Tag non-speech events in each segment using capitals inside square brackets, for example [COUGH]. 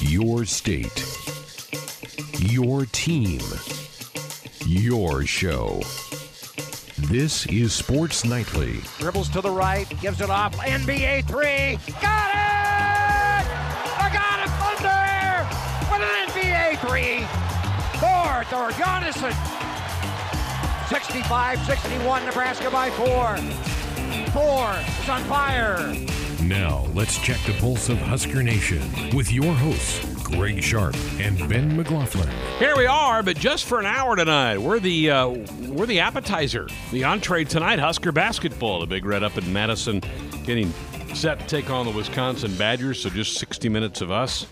Your state. Your team. Your show. This is Sports Nightly. Dribbles to the right, gives it off. NBA three. Got it! I got it under with an NBA three. Four, or Giannis. 65 61, Nebraska by four. Four is on fire. Now, let's check the pulse of Husker Nation with your hosts, Greg Sharp and Ben McLaughlin. Here we are, but just for an hour tonight. We're the uh, we're the appetizer, the entree tonight. Husker basketball, the Big Red up in Madison, getting set to take on the Wisconsin Badgers. So just 60 minutes of us.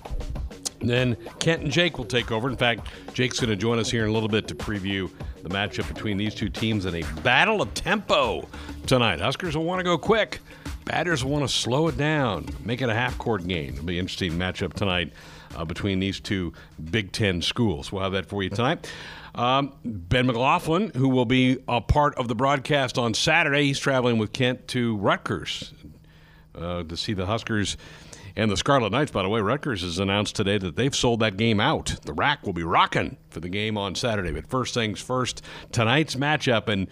Then Kent and Jake will take over. In fact, Jake's going to join us here in a little bit to preview the matchup between these two teams in a battle of tempo tonight. Huskers will want to go quick. Badgers will want to slow it down, make it a half-court game. It'll be an interesting matchup tonight uh, between these two Big Ten schools. We'll have that for you tonight. Um, ben McLaughlin, who will be a part of the broadcast on Saturday, he's traveling with Kent to Rutgers uh, to see the Huskers and the Scarlet Knights, by the way, Rutgers has announced today that they've sold that game out. The RAC will be rocking for the game on Saturday. But first things first, tonight's matchup, and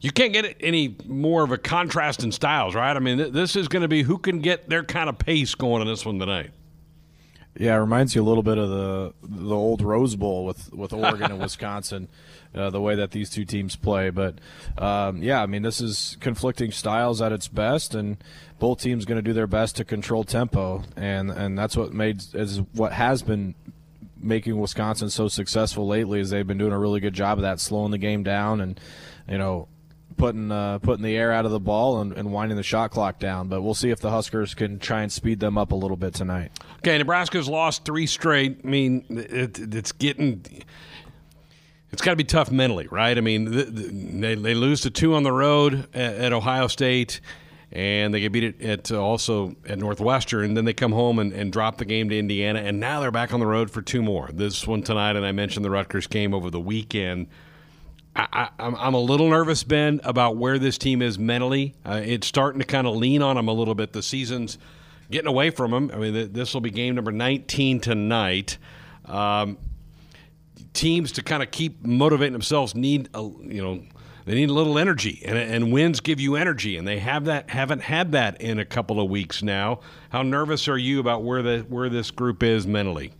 you can't get any more of a contrast in styles, right? I mean, th- this is going to be who can get their kind of pace going in this one tonight. Yeah, it reminds you a little bit of the the old Rose Bowl with with [LAUGHS] Oregon and Wisconsin, uh, the way that these two teams play. But um, yeah, I mean, this is conflicting styles at its best, and both teams going to do their best to control tempo, and and that's what made is what has been making Wisconsin so successful lately. Is they've been doing a really good job of that, slowing the game down, and you know putting uh, putting the air out of the ball and, and winding the shot clock down. But we'll see if the Huskers can try and speed them up a little bit tonight. Okay, Nebraska's lost three straight. I mean, it, it's getting. It's got to be tough mentally, right? I mean, the, the, they, they lose to two on the road at, at Ohio State, and they get beat it at uh, also at Northwestern. And Then they come home and, and drop the game to Indiana, and now they're back on the road for two more. This one tonight, and I mentioned the Rutgers game over the weekend. I, am a little nervous, Ben, about where this team is mentally. Uh, it's starting to kind of lean on them a little bit. The season's getting away from them. I mean, this will be game number 19 tonight. Um, teams to kind of keep motivating themselves need, a, you know, they need a little energy, and, and wins give you energy, and they have that. Haven't had that in a couple of weeks now. How nervous are you about where the where this group is mentally?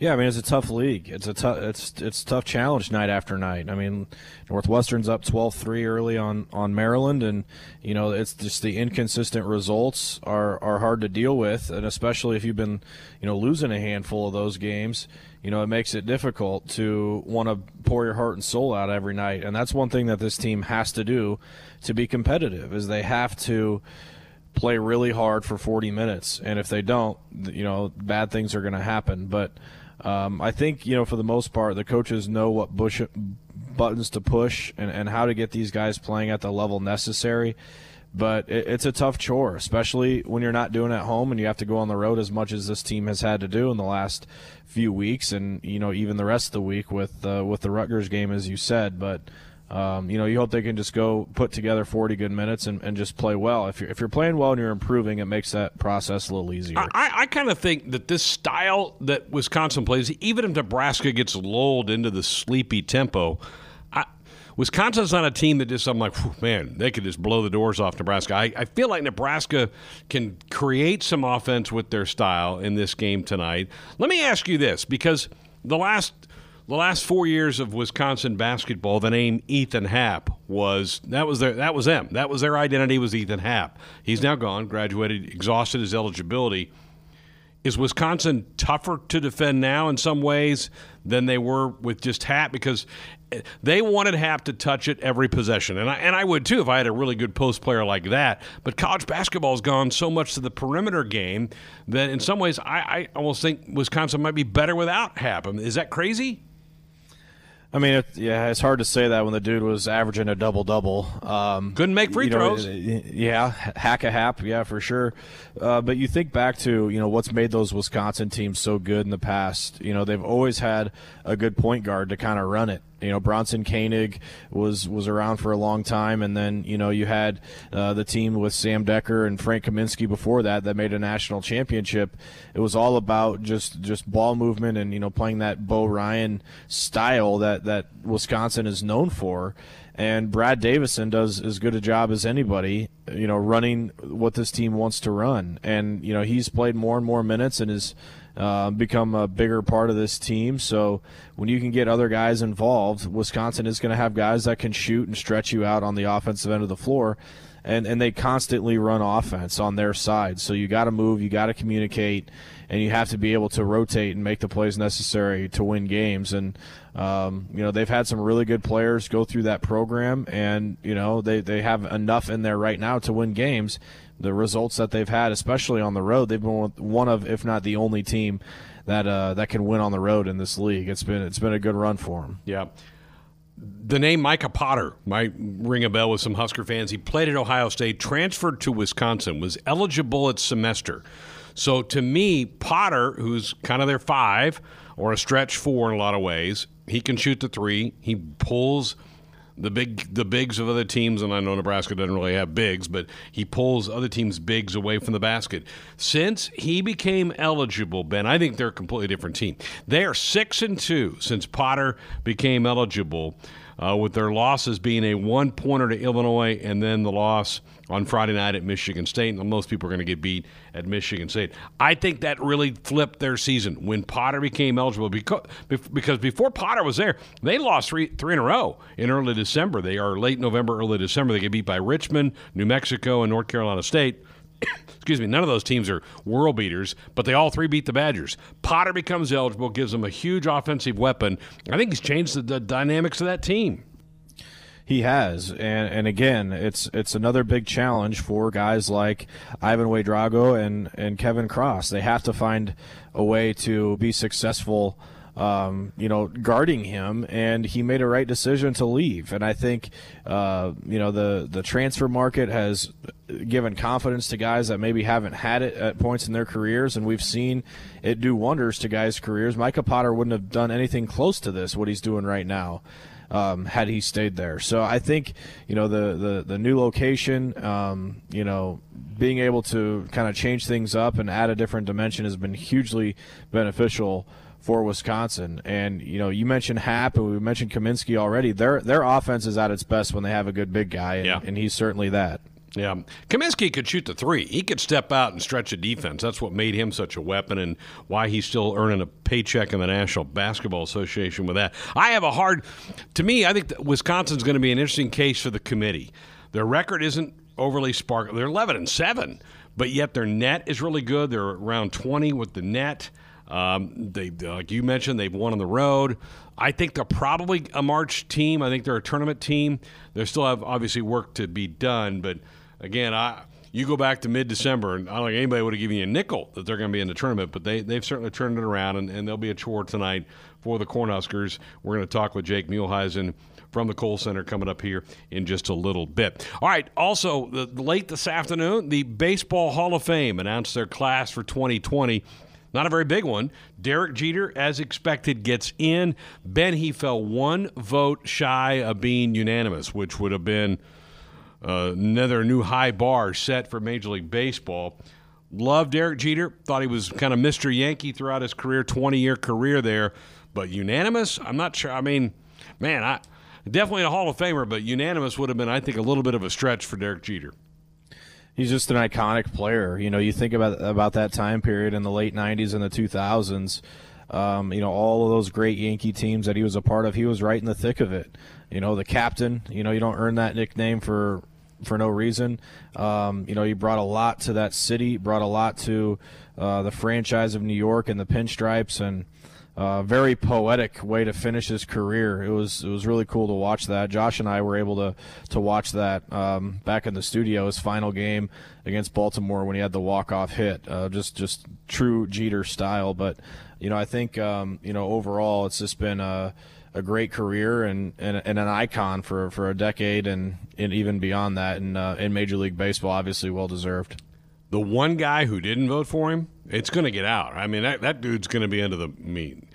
Yeah, I mean it's a tough league. It's a tough it's it's tough challenge night after night. I mean, Northwestern's up 12-3 early on on Maryland and you know, it's just the inconsistent results are are hard to deal with and especially if you've been, you know, losing a handful of those games, you know, it makes it difficult to want to pour your heart and soul out every night. And that's one thing that this team has to do to be competitive is they have to play really hard for 40 minutes and if they don't, you know, bad things are going to happen. But um, I think you know for the most part the coaches know what buttons to push and, and how to get these guys playing at the level necessary. But it, it's a tough chore, especially when you're not doing it at home and you have to go on the road as much as this team has had to do in the last few weeks, and you know even the rest of the week with uh, with the Rutgers game, as you said. But um, you know, you hope they can just go put together 40 good minutes and, and just play well. If you're, if you're playing well and you're improving, it makes that process a little easier. I, I kind of think that this style that Wisconsin plays, even if Nebraska gets lulled into the sleepy tempo, I, Wisconsin's not a team that just, I'm like, man, they could just blow the doors off Nebraska. I, I feel like Nebraska can create some offense with their style in this game tonight. Let me ask you this because the last the last four years of Wisconsin basketball, the name Ethan Happ was that was their that was them. That was their identity was Ethan Happ. He's now gone, graduated, exhausted his eligibility. Is Wisconsin tougher to defend now in some ways than they were with just Happ because eh, they wanted Happ to touch it every possession, and I and I would too if I had a really good post player like that. But college basketball has gone so much to the perimeter game that in some ways I, I almost think Wisconsin might be better without Happ. Is that crazy? I mean, it, yeah, it's hard to say that when the dude was averaging a double double. Um, Couldn't make free throws. Know, yeah, hack a Happ, yeah, for sure. Uh, but you think back to you know what's made those Wisconsin teams so good in the past. You know, they've always had a good point guard to kind of run it, You know, Bronson Koenig was was around for a long time, and then you know you had uh, the team with Sam Dekker and Frank Kaminsky before that that made a national championship. It was all about just just ball movement and you know playing that Bo Ryan style that that Wisconsin is known for. And Brad Davison does as good a job as anybody, you know, running what this team wants to run. And you know, he's played more and more minutes and has uh, become a bigger part of this team. So when you can get other guys involved, Wisconsin is going to have guys that can shoot and stretch you out on the offensive end of the floor. And, and they constantly run offense on their side. So you got to move, you got to communicate, and you have to be able to rotate and make the plays necessary to win games. And um, you know they've had some really good players go through that program, and you know they they have enough in there right now to win games the results that they've had, especially on the road, they've been one of, if not the only team that uh, that can win on the road in this league. It's been it's been a good run for them. Yeah. The name Micah Potter might ring a bell with some Husker fans. He played at Ohio State, transferred to Wisconsin, was eligible at semester. So to me, Potter, who's kind of their five or a stretch four in a lot of ways, he can shoot the three. He pulls – the big the bigs of other teams, and I know Nebraska doesn't really have bigs, but he pulls other teams' bigs away from the basket. Since he became eligible, Ben, I think they're a completely different team. They are six and two since Potter became eligible uh, with their losses being a one pointer to Illinois and then the loss on Friday night at Michigan State. And most people are going to get beat at Michigan State. I think that really flipped their season when Potter became eligible because, because before Potter was there, they lost three, three in a row in early December. They are late November, early December. They get beat by Richmond, New Mexico, and North Carolina State [COUGHS] excuse me, none of those teams are world beaters, but they all three beat the Badgers. Potter becomes eligible, gives them a huge offensive weapon. I think he's changed the, the dynamics of that team. He has, and and again, it's it's another big challenge for guys like Yvan Ouedraogo and and Kevin Cross. They have to find a way to be successful um, you know, guarding him, and he made a right decision to leave. And I think, uh, you know, the the transfer market has given confidence to guys that maybe haven't had it at points in their careers, and we've seen it do wonders to guys' careers. Micah Potter wouldn't have done anything close to this, what he's doing right now. Um, had he stayed there. So I think you know the the, the new location, um, you know, being able to kind of change things up and add a different dimension has been hugely beneficial for Wisconsin. And you know, you mentioned Happ and we mentioned Kaminsky already. Their their offense is at its best when they have a good big guy, and, yeah. and he's certainly that. Yeah, Kaminsky could shoot the three. He could step out and stretch a defense. That's what made him such a weapon, and why he's still earning a paycheck in the National Basketball Association with that. I have a hard. To me, I think Wisconsin's going to be an interesting case for the committee. Their record isn't overly sparkling. They're eleven and seven, but yet their net is really good. They're around twenty with the net. Um, they, like you mentioned, they've won on the road. I think they're probably a March team. I think they're a tournament team. They still have obviously work to be done, but again, I you go back to mid December, and I don't think anybody would have given you a nickel that they're going to be in the tournament, but they, they've certainly turned it around, and, and they'll be a chore tonight for the Cornhuskers. We're going to talk with Jake Muehlheisen from the Kohl Center coming up here in just a little bit. All right, also, the, late this afternoon, the Baseball Hall of Fame announced their class for 2020. Not a very big one. Derek Jeter, as expected, gets in. Ben, he fell one vote shy of being unanimous, which would have been another new high bar set for Major League Baseball. Loved Derek Jeter. Thought he was kind of Mr. Yankee throughout his career, 20 year career there. But unanimous, I'm not sure. I mean, man, I definitely a Hall of Famer, but unanimous would have been, I think, a little bit of a stretch for Derek Jeter he's just an iconic player. You know, you think about about that time period in the late '90s and the 2000s. Um, you know, all of those great Yankee teams that he was a part of, he was right in the thick of it. You know, the captain. You know, you don't earn that nickname for for no reason. Um, you know, he brought a lot to that city, brought a lot to uh, the franchise of New York and the Pinstripes, and uh, very poetic way to finish his career. It was it was really cool to watch that. Josh and I were able to to watch that um, back in the studio. His final game against Baltimore when he had the walk off hit, uh, just just true Jeter style. But you know, I think um, you know overall it's just been a, a great career and, and, and an icon for, for a decade and, and even beyond that in uh, in Major League Baseball. Obviously, well deserved. The one guy who didn't vote for him, it's going to get out. I mean, that, that dude's going to be under the mean.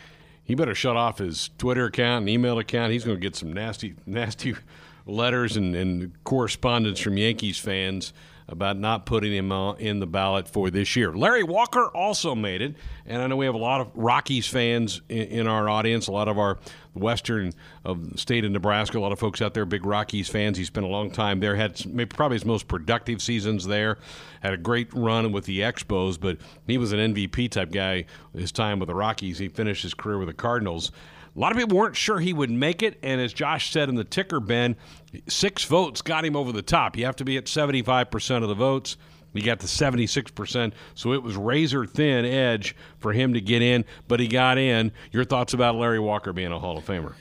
he better shut off his Twitter account and email account. He's going to get some nasty, [LAUGHS] nasty letters and, and correspondence from Yankees fans about not putting him in the ballot for this year. Larry Walker also made it, and I know we have a lot of Rockies fans in, in our audience, a lot of our western of the state of Nebraska, a lot of folks out there, big Rockies fans. He spent a long time there, had maybe probably his most productive seasons there, had a great run with the Expos, but he was an MVP type guy his time with the Rockies. He finished his career with the Cardinals. A lot of people weren't sure he would make it, and as Josh said in the ticker, Ben, six votes got him over the top. You have to be at 75% of the votes. He got the 76%, so it was razor thin edge for him to get in, but he got in. Your thoughts about Larry Walker being a Hall of Famer?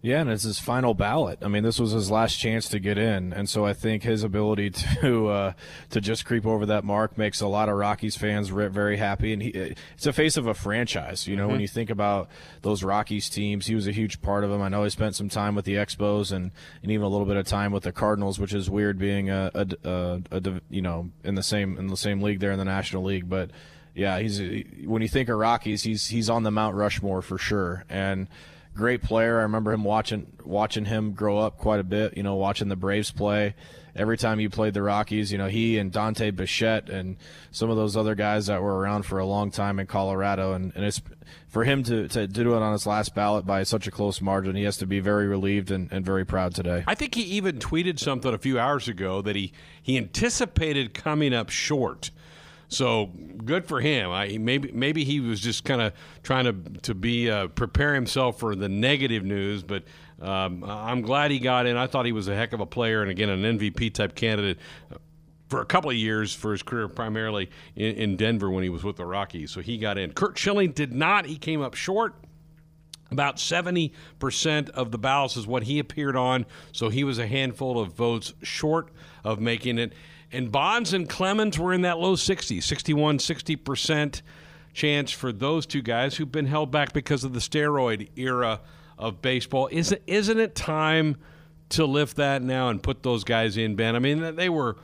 Yeah, and it's his final ballot. I mean, this was his last chance to get in, and so I think his ability [LAUGHS] to uh, to just creep over that mark makes a lot of Rockies fans very happy. And he, it's a face of a franchise. You know, mm-hmm. when you think about those Rockies teams, he was a huge part of them. I know he spent some time with the Expos and, and even a little bit of time with the Cardinals, which is weird being a, a, a, a you know in the same in the same league there in the National League, but. Yeah, he's when you think of Rockies, he's he's on the Mount Rushmore for sure, and great player. I remember him watching watching him grow up quite a bit. You know, watching the Braves play. Every time you played the Rockies, you know, he and Dante Bichette and some of those other guys that were around for a long time in Colorado, and, and it's for him to, to do it on his last ballot by such a close margin. He has to be very relieved and, and very proud today. I think he even tweeted something a few hours ago that he he anticipated coming up short so good for him. I, maybe maybe he was just kind of trying to to be uh, prepare himself for the negative news, but um, I'm glad he got in. I thought he was a heck of a player, and again, an MVP type candidate for a couple of years for his career, primarily in, in Denver when he was with the Rockies. So he got in. Curt Schilling did not. He came up short. About 70% of the ballots is what he appeared on, so he was a handful of votes short of making it. And Bonds and Clemens were in that low 60s, 61, 60% chance for those two guys who've been held back because of the steroid era of baseball. Isn't, isn't it time to lift that now and put those guys in, Ben? I mean, they were,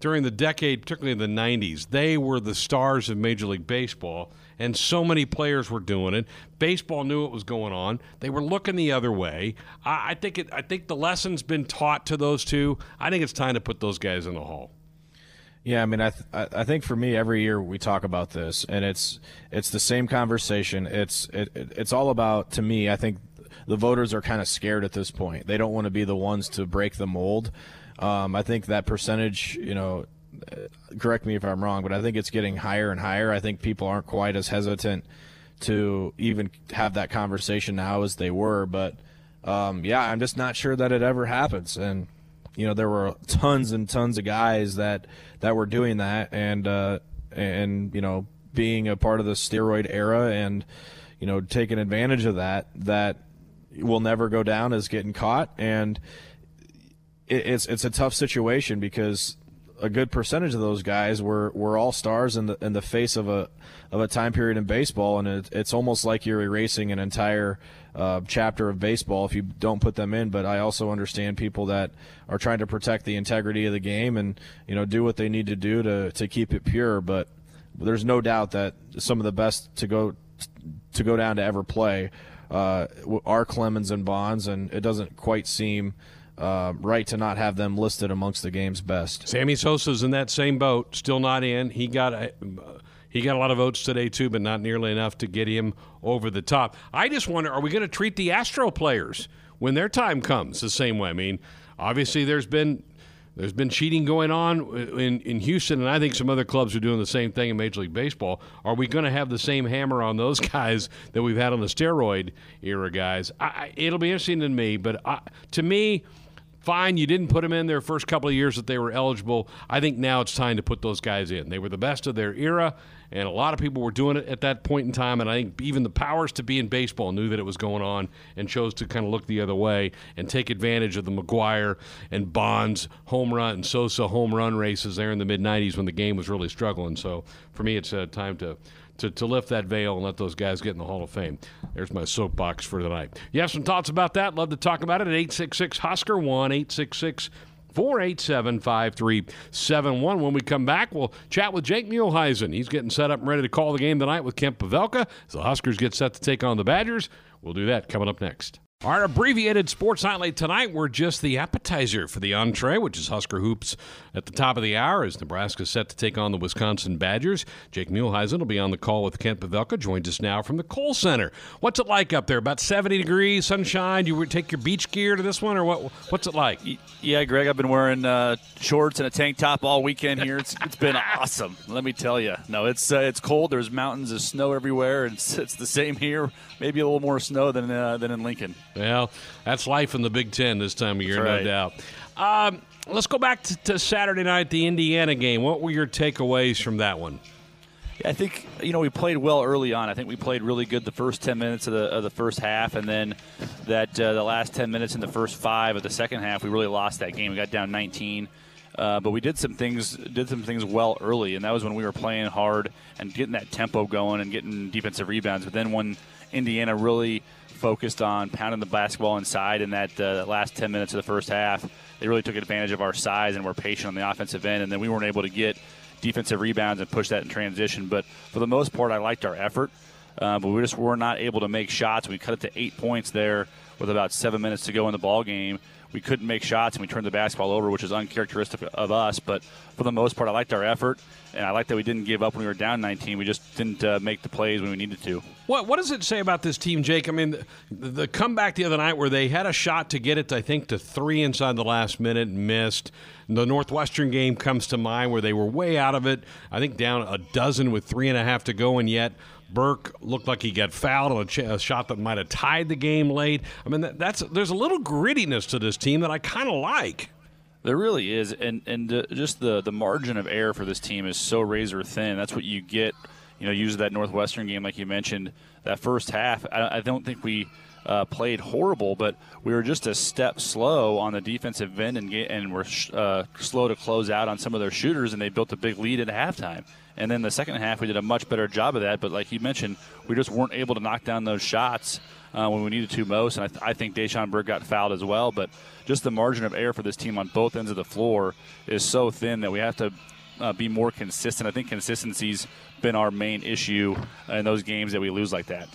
during the decade, particularly in the 90s, they were the stars of Major League Baseball and so many players were doing it. Baseball knew what was going on. They were looking the other way. I, I think it, I think the lesson's been taught to those two. I think it's time to put those guys in the hall. Yeah, I mean, I th- I think for me, every year we talk about this, and it's it's the same conversation. It's it, it's all about to me. I think the voters are kind of scared at this point. They don't want to be the ones to break the mold. Um, I think that percentage, you know, correct me if I'm wrong, but I think it's getting higher and higher. I think people aren't quite as hesitant to even have that conversation now as they were. But um, yeah, I'm just not sure that it ever happens. And you know there were tons and tons of guys that that were doing that and uh, and you know being a part of the steroid era and you know taking advantage of that that will never go down as getting caught. And it, it's it's a tough situation because a good percentage of those guys were, were all stars in the in the face of a of a time period in baseball, and it, it's almost like you're erasing an entire uh, chapter of baseball if you don't put them in. But I also understand people that are trying to protect the integrity of the game and you know do what they need to do to to keep it pure. But there's no doubt that some of the best to go to go down to ever play uh, are Clemens and Bonds, and it doesn't quite seem uh, right to not have them listed amongst the game's best. Sammy Sosa's in that same boat, still not in. He got a, he got a lot of votes today too, but not nearly enough to get him over the top. I just wonder, are we going to treat the Astro players when their time comes the same way? I mean, obviously there's been there's been cheating going on in, in Houston, and I think some other clubs are doing the same thing in Major League Baseball. Are we going to have the same hammer on those [LAUGHS] guys that we've had on the steroid era guys? I, it'll be interesting to me, but I, to me, fine, you didn't put them in their first couple of years that they were eligible. I think now it's time to put those guys in. They were the best of their era, and a lot of people were doing it at that point in time. And I think even the powers to be in baseball knew that it was going on and chose to kind of look the other way and take advantage of the McGwire and Bonds home run and Sosa home run races there in the mid 90s when the game was really struggling. So for me, it's uh, time to to, to lift that veil and let those guys get in the Hall of Fame. There's my soapbox for tonight. You have some thoughts about that? Love to talk about it at 866 Husker 1 866 487 5371. When we come back, we'll chat with Jake Muehlheisen. He's getting set up and ready to call the game tonight with Kent Pavelka as the Huskers get set to take on the Badgers. We'll do that coming up next. Our abbreviated sports highlight tonight were just the appetizer for the entree, which is Husker Hoops at the top of the hour as Nebraska is set to take on the Wisconsin Badgers. Jake Muehlheisen will be on the call with Kent Pavelka, joins us now from the Kohl Center. What's it like up there? About 70 degrees, sunshine. You would take your beach gear to this one, or what? What's it like? Yeah, Greg, I've been wearing uh, shorts and a tank top all weekend here. It's, it's been [LAUGHS] awesome. Let me tell you. No, it's uh, it's cold. There's mountains of snow everywhere. It's, [LAUGHS] it's the same here. Maybe a little more snow than uh, than in Lincoln. Well, that's life in the Big Ten this time of year, right. no doubt. Um, let's go back to, to, Saturday night, the Indiana game. What were your takeaways from that one? Yeah, I think you know we played well early on. I think we played really good the first ten minutes of the of the first half, and then that uh, the last ten minutes in the first five of the second half, we really lost that game. We got down 19. Uh, but we did some things did some things well early, and that was when we were playing hard and getting that tempo going and getting defensive rebounds. But then when Indiana really focused on pounding the basketball inside in that uh, last 10 minutes of the first half. They really took advantage of our size and were patient on the offensive end, and then we weren't able to get defensive rebounds and push that in transition. But for the most part, I liked our effort, uh, but we just were not able to make shots. We cut it to eight points there with about seven minutes to go in the ball game. We couldn't make shots, and we turned the basketball over, which is uncharacteristic of us. But for the most part, I liked our effort, and I liked that we didn't give up when we were down 19. We just didn't uh, make the plays when we needed to. What What does it say about this team, Jake? I mean, the, the, comeback the other night where they had a shot to get it, I think, to three inside the last minute and missed. The Northwestern game comes to mind where they were way out of it. I think down a dozen with three and a half to go, and yet Burke looked like he got fouled on a, ch- a shot that might have tied the game late. I mean, that, that's there's a little grittiness to this team that I kind of like. There really is, and and uh, just the the margin of error for this team is so razor thin. That's what you get. You know, use that Northwestern game, like you mentioned, that first half. I, I don't think we uh, played horrible, but we were just a step slow on the defensive end and, get, and were sh- uh, slow to close out on some of their shooters, and they built a big lead at halftime. And then the second half, we did a much better job of that. But like you mentioned, we just weren't able to knock down those shots uh, when we needed to most. And I, th- I think Dachon Burke got fouled as well. But just the margin of error for this team on both ends of the floor is so thin that we have to uh, be more consistent. I think consistency's been our main issue in those games that we lose like that.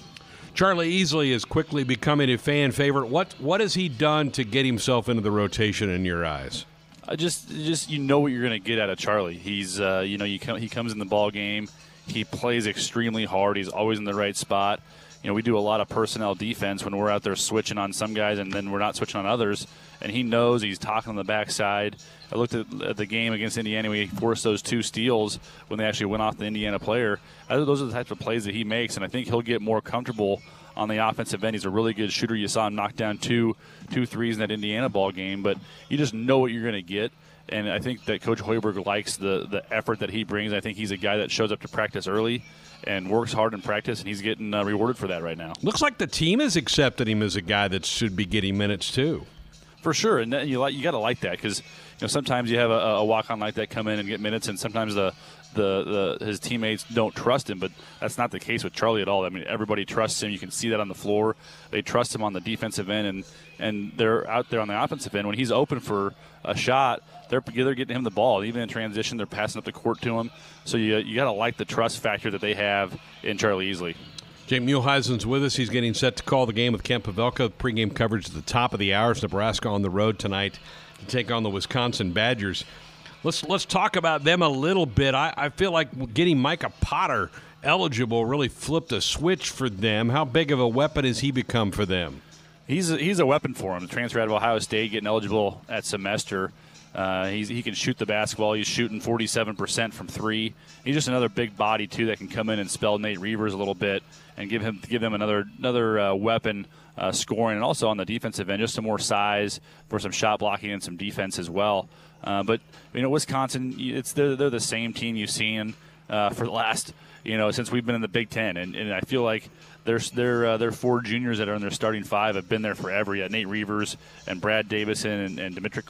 Charlie Easley is quickly becoming a fan favorite. What what has he done to get himself into the rotation in your eyes? Just just you know what you're going to get out of Charlie. He's uh, you know you come, he comes in the ball game. He plays extremely hard. He's always in the right spot. You know, we do a lot of personnel defense when we're out there switching on some guys and then we're not switching on others. And he knows he's talking on the backside. I looked at, at the game against Indiana. We forced those two steals when they actually went off the Indiana player. Those are the types of plays that he makes, and I think he'll get more comfortable on the offensive end. He's a really good shooter. You saw him knock down two two threes in that Indiana ball game, but you just know what you're going to get. And I think that Coach Hoiberg likes the the effort that he brings. I think he's a guy that shows up to practice early and works hard in practice, and he's getting uh, rewarded for that right now. Looks like the team has accepted him as a guy that should be getting minutes too. For sure, and you like you got to like that because know sometimes you have a, a walk on like that come in and get minutes, and sometimes the the, the his teammates don't trust him, but that's not the case with Charlie at all. I mean, everybody trusts him. You can see that on the floor. They trust him on the defensive end, and and they're out there on the offensive end when he's open for a shot. They're they're getting him the ball. Even in transition, they're passing up the court to him. So you you got to like the trust factor that they have in Charlie Easley. Jake Muehlheisen's with us. He's getting set to call the game with Kent Pavelka. Pregame coverage at the top of the hours. Nebraska on the road tonight to take on the Wisconsin Badgers. Let's let's talk about them a little bit. I, I feel like getting Micah Potter eligible really flipped a switch for them. How big of a weapon has he become for them? He's a, he's a weapon for them. The transfer out of Ohio State, getting eligible at semester. Uh, he can shoot the basketball. He's shooting 47% from three. He's just another big body too that can come in and spell Nate Reuvers a little bit and give him give them another another uh, weapon uh, scoring and also on the defensive end, just some more size for some shot blocking and some defense as well. Uh, but you know, Wisconsin, it's they're, they're the same team you've seen uh, for the last you know since we've been in the Big Ten, and, and I feel like there's their uh, their four juniors that are in their starting five have been there forever. Yeah, Nate Reuvers and Brad Davison and, and D'Mitrik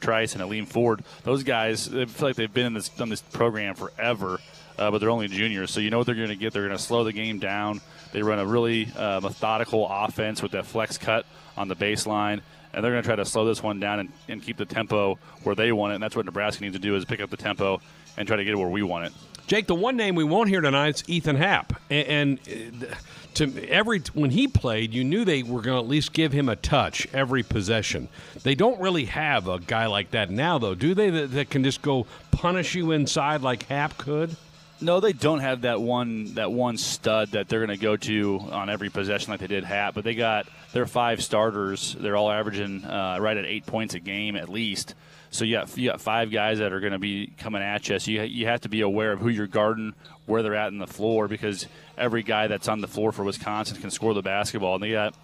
Trice and Aleem Ford. Those guys, I feel like they've been in this on this program forever. uh, but they're only juniors, so you know what they're going to get. They're going to slow the game down. They run a really uh, methodical offense with that flex cut on the baseline, and they're going to try to slow this one down and, and keep the tempo where they want it. And that's what Nebraska needs to do is pick up the tempo and try to get it where we want it. Jake, the one name we won't hear tonight is Ethan Happ, and, and uh, to every when he played, you knew they were going to at least give him a touch every possession. They don't really have a guy like that now, though, do they? That, that can just go punish you inside like Happ could. No, they don't have that one that one stud that they're going to go to on every possession like they did Happ. But they got their five starters. They're all averaging uh, right at eight points a game at least. So you got you got five guys that are going to be coming at you. So you you have to be aware of who you're guarding, where they're at in the floor, because every guy that's on the floor for Wisconsin can score the basketball. And they got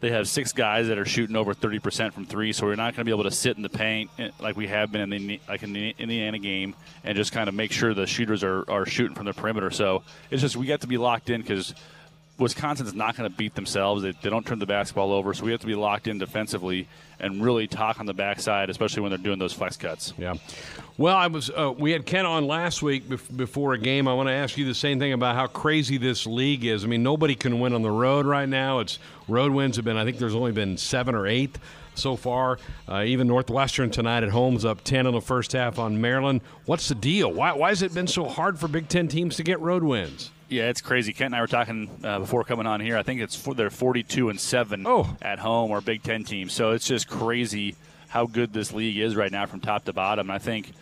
they have six guys that are shooting over 30% from three, so we're not going to be able to sit in the paint eh, like we have been in the like in the Indiana game and just kind of make sure the shooters are, are shooting from the perimeter. So it's just we got to be locked in because Wisconsin's not going to beat themselves. They, they, don't turn the basketball over, so we have to be locked in defensively and really talk on the backside, especially when they're doing those flex cuts. Yeah. Well, I was. Uh, we had Ken on last week before a game. I want to ask you the same thing about how crazy this league is. I mean, nobody can win on the road right now. It's road wins have been. I think there's only been seven or eight so far. Uh, even Northwestern tonight at home is up 10 in the first half on Maryland. What's the deal? Why, why has it been so hard for Big Ten teams to get road wins? Yeah, it's crazy. Kent and I were talking uh, before coming on here. I think it's for, they're 42 and seven oh. at home or Big Ten team. So it's just crazy how good this league is right now from top to bottom. And I think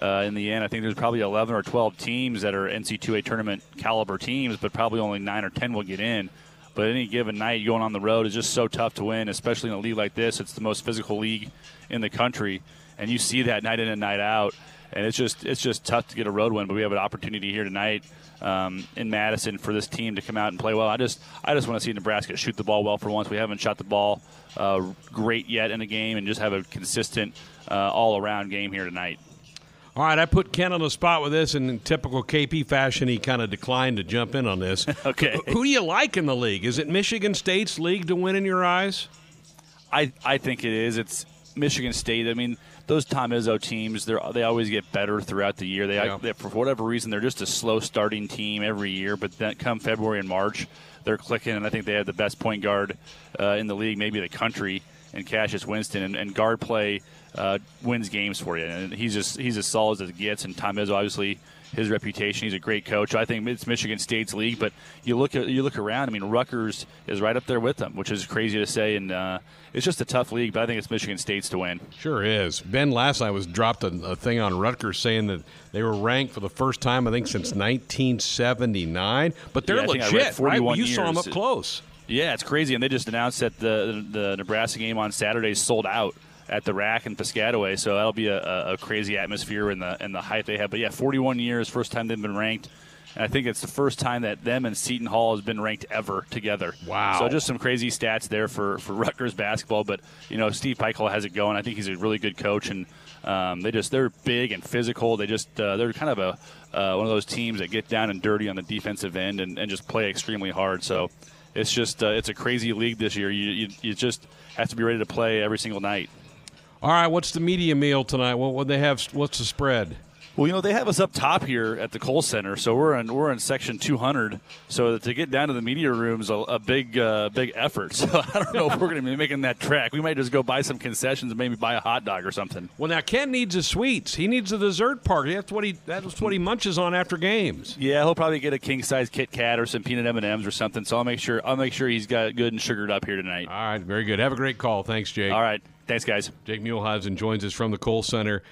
uh, in the end, I think there's probably 11 or 12 teams that are NC2A tournament caliber teams, but probably only nine or 10 will get in. But any given night going on the road is just so tough to win, especially in a league like this. It's the most physical league in the country, and you see that night in and night out. And it's just it's just tough to get a road win. But we have an opportunity here tonight um, in Madison for this team to come out and play well. I just I just want to see Nebraska shoot the ball well for once. We haven't shot the ball uh, great yet in a game, and just have a consistent uh, all around game here tonight. All right, I put Ken on the spot with this, and in typical KP fashion, he kind of declined to jump in on this. [LAUGHS] okay. Who do you like in the league? Is it Michigan State's league to win in your eyes? I, I think it is. It's Michigan State. I mean, those Tom Izzo teams, they they always get better throughout the year. They, yeah. they, for whatever reason, they're just a slow starting team every year. But then come February and March, they're clicking, and I think they have the best point guard uh, in the league, maybe the country, and Cassius Winston. And, and guard play uh, wins games for you, and he's just he's as solid as it gets. And Tom Izzo, obviously, his reputation. He's a great coach. I think it's Michigan State's league, but you look at you look around. I mean, Rutgers is right up there with them, which is crazy to say, and uh, it's just a tough league. But I think it's Michigan State's to win. Sure is. Ben last night was dropped a, a thing on Rutgers saying that they were ranked for the first time I think since 1979, but they're yeah, legit. Right? You years. saw them up close. Yeah, it's crazy, and they just announced that the the Nebraska game on Saturday sold out at the RAC in Piscataway. So that'll be a, a, crazy atmosphere and the and the hype they have. But yeah, 41 years, first time they've been ranked. And I think it's the first time that them and Seton Hall has been ranked ever together. Wow! So just some crazy stats there for, for [LAUGHS] Rutgers basketball. But you know, Steve Pikiell has it going. I think he's a really good coach, and um, they just they're big and physical. They just uh, they're kind of a uh, one of those teams that get down and dirty on the defensive end and, and just play extremely hard. So it's just uh, it's a crazy league this year. You, you you just have to be ready to play every single night. All right, what's the media meal tonight? What would they have? What's the spread? Well, you know they have us up top here at the Kohl Center, so we're in we're in section 200. So to get down to the media room is a, a big uh, big effort. [LAUGHS] So I don't know if we're going to be making that track. We might just go buy some concessions and maybe buy a hot dog or something. Well, now Ken needs his sweets. He needs the dessert party. That's what he that's what he munches on after games. Yeah, he'll probably get a king size Kit Kat or some peanut M and M's or something. So I'll make sure I'll make sure he's got good and sugared up here tonight. All right, very good. Have a great call. Thanks, Jake. All right. Thanks, guys. Jake Muehlheisen joins us from the Kohl Center.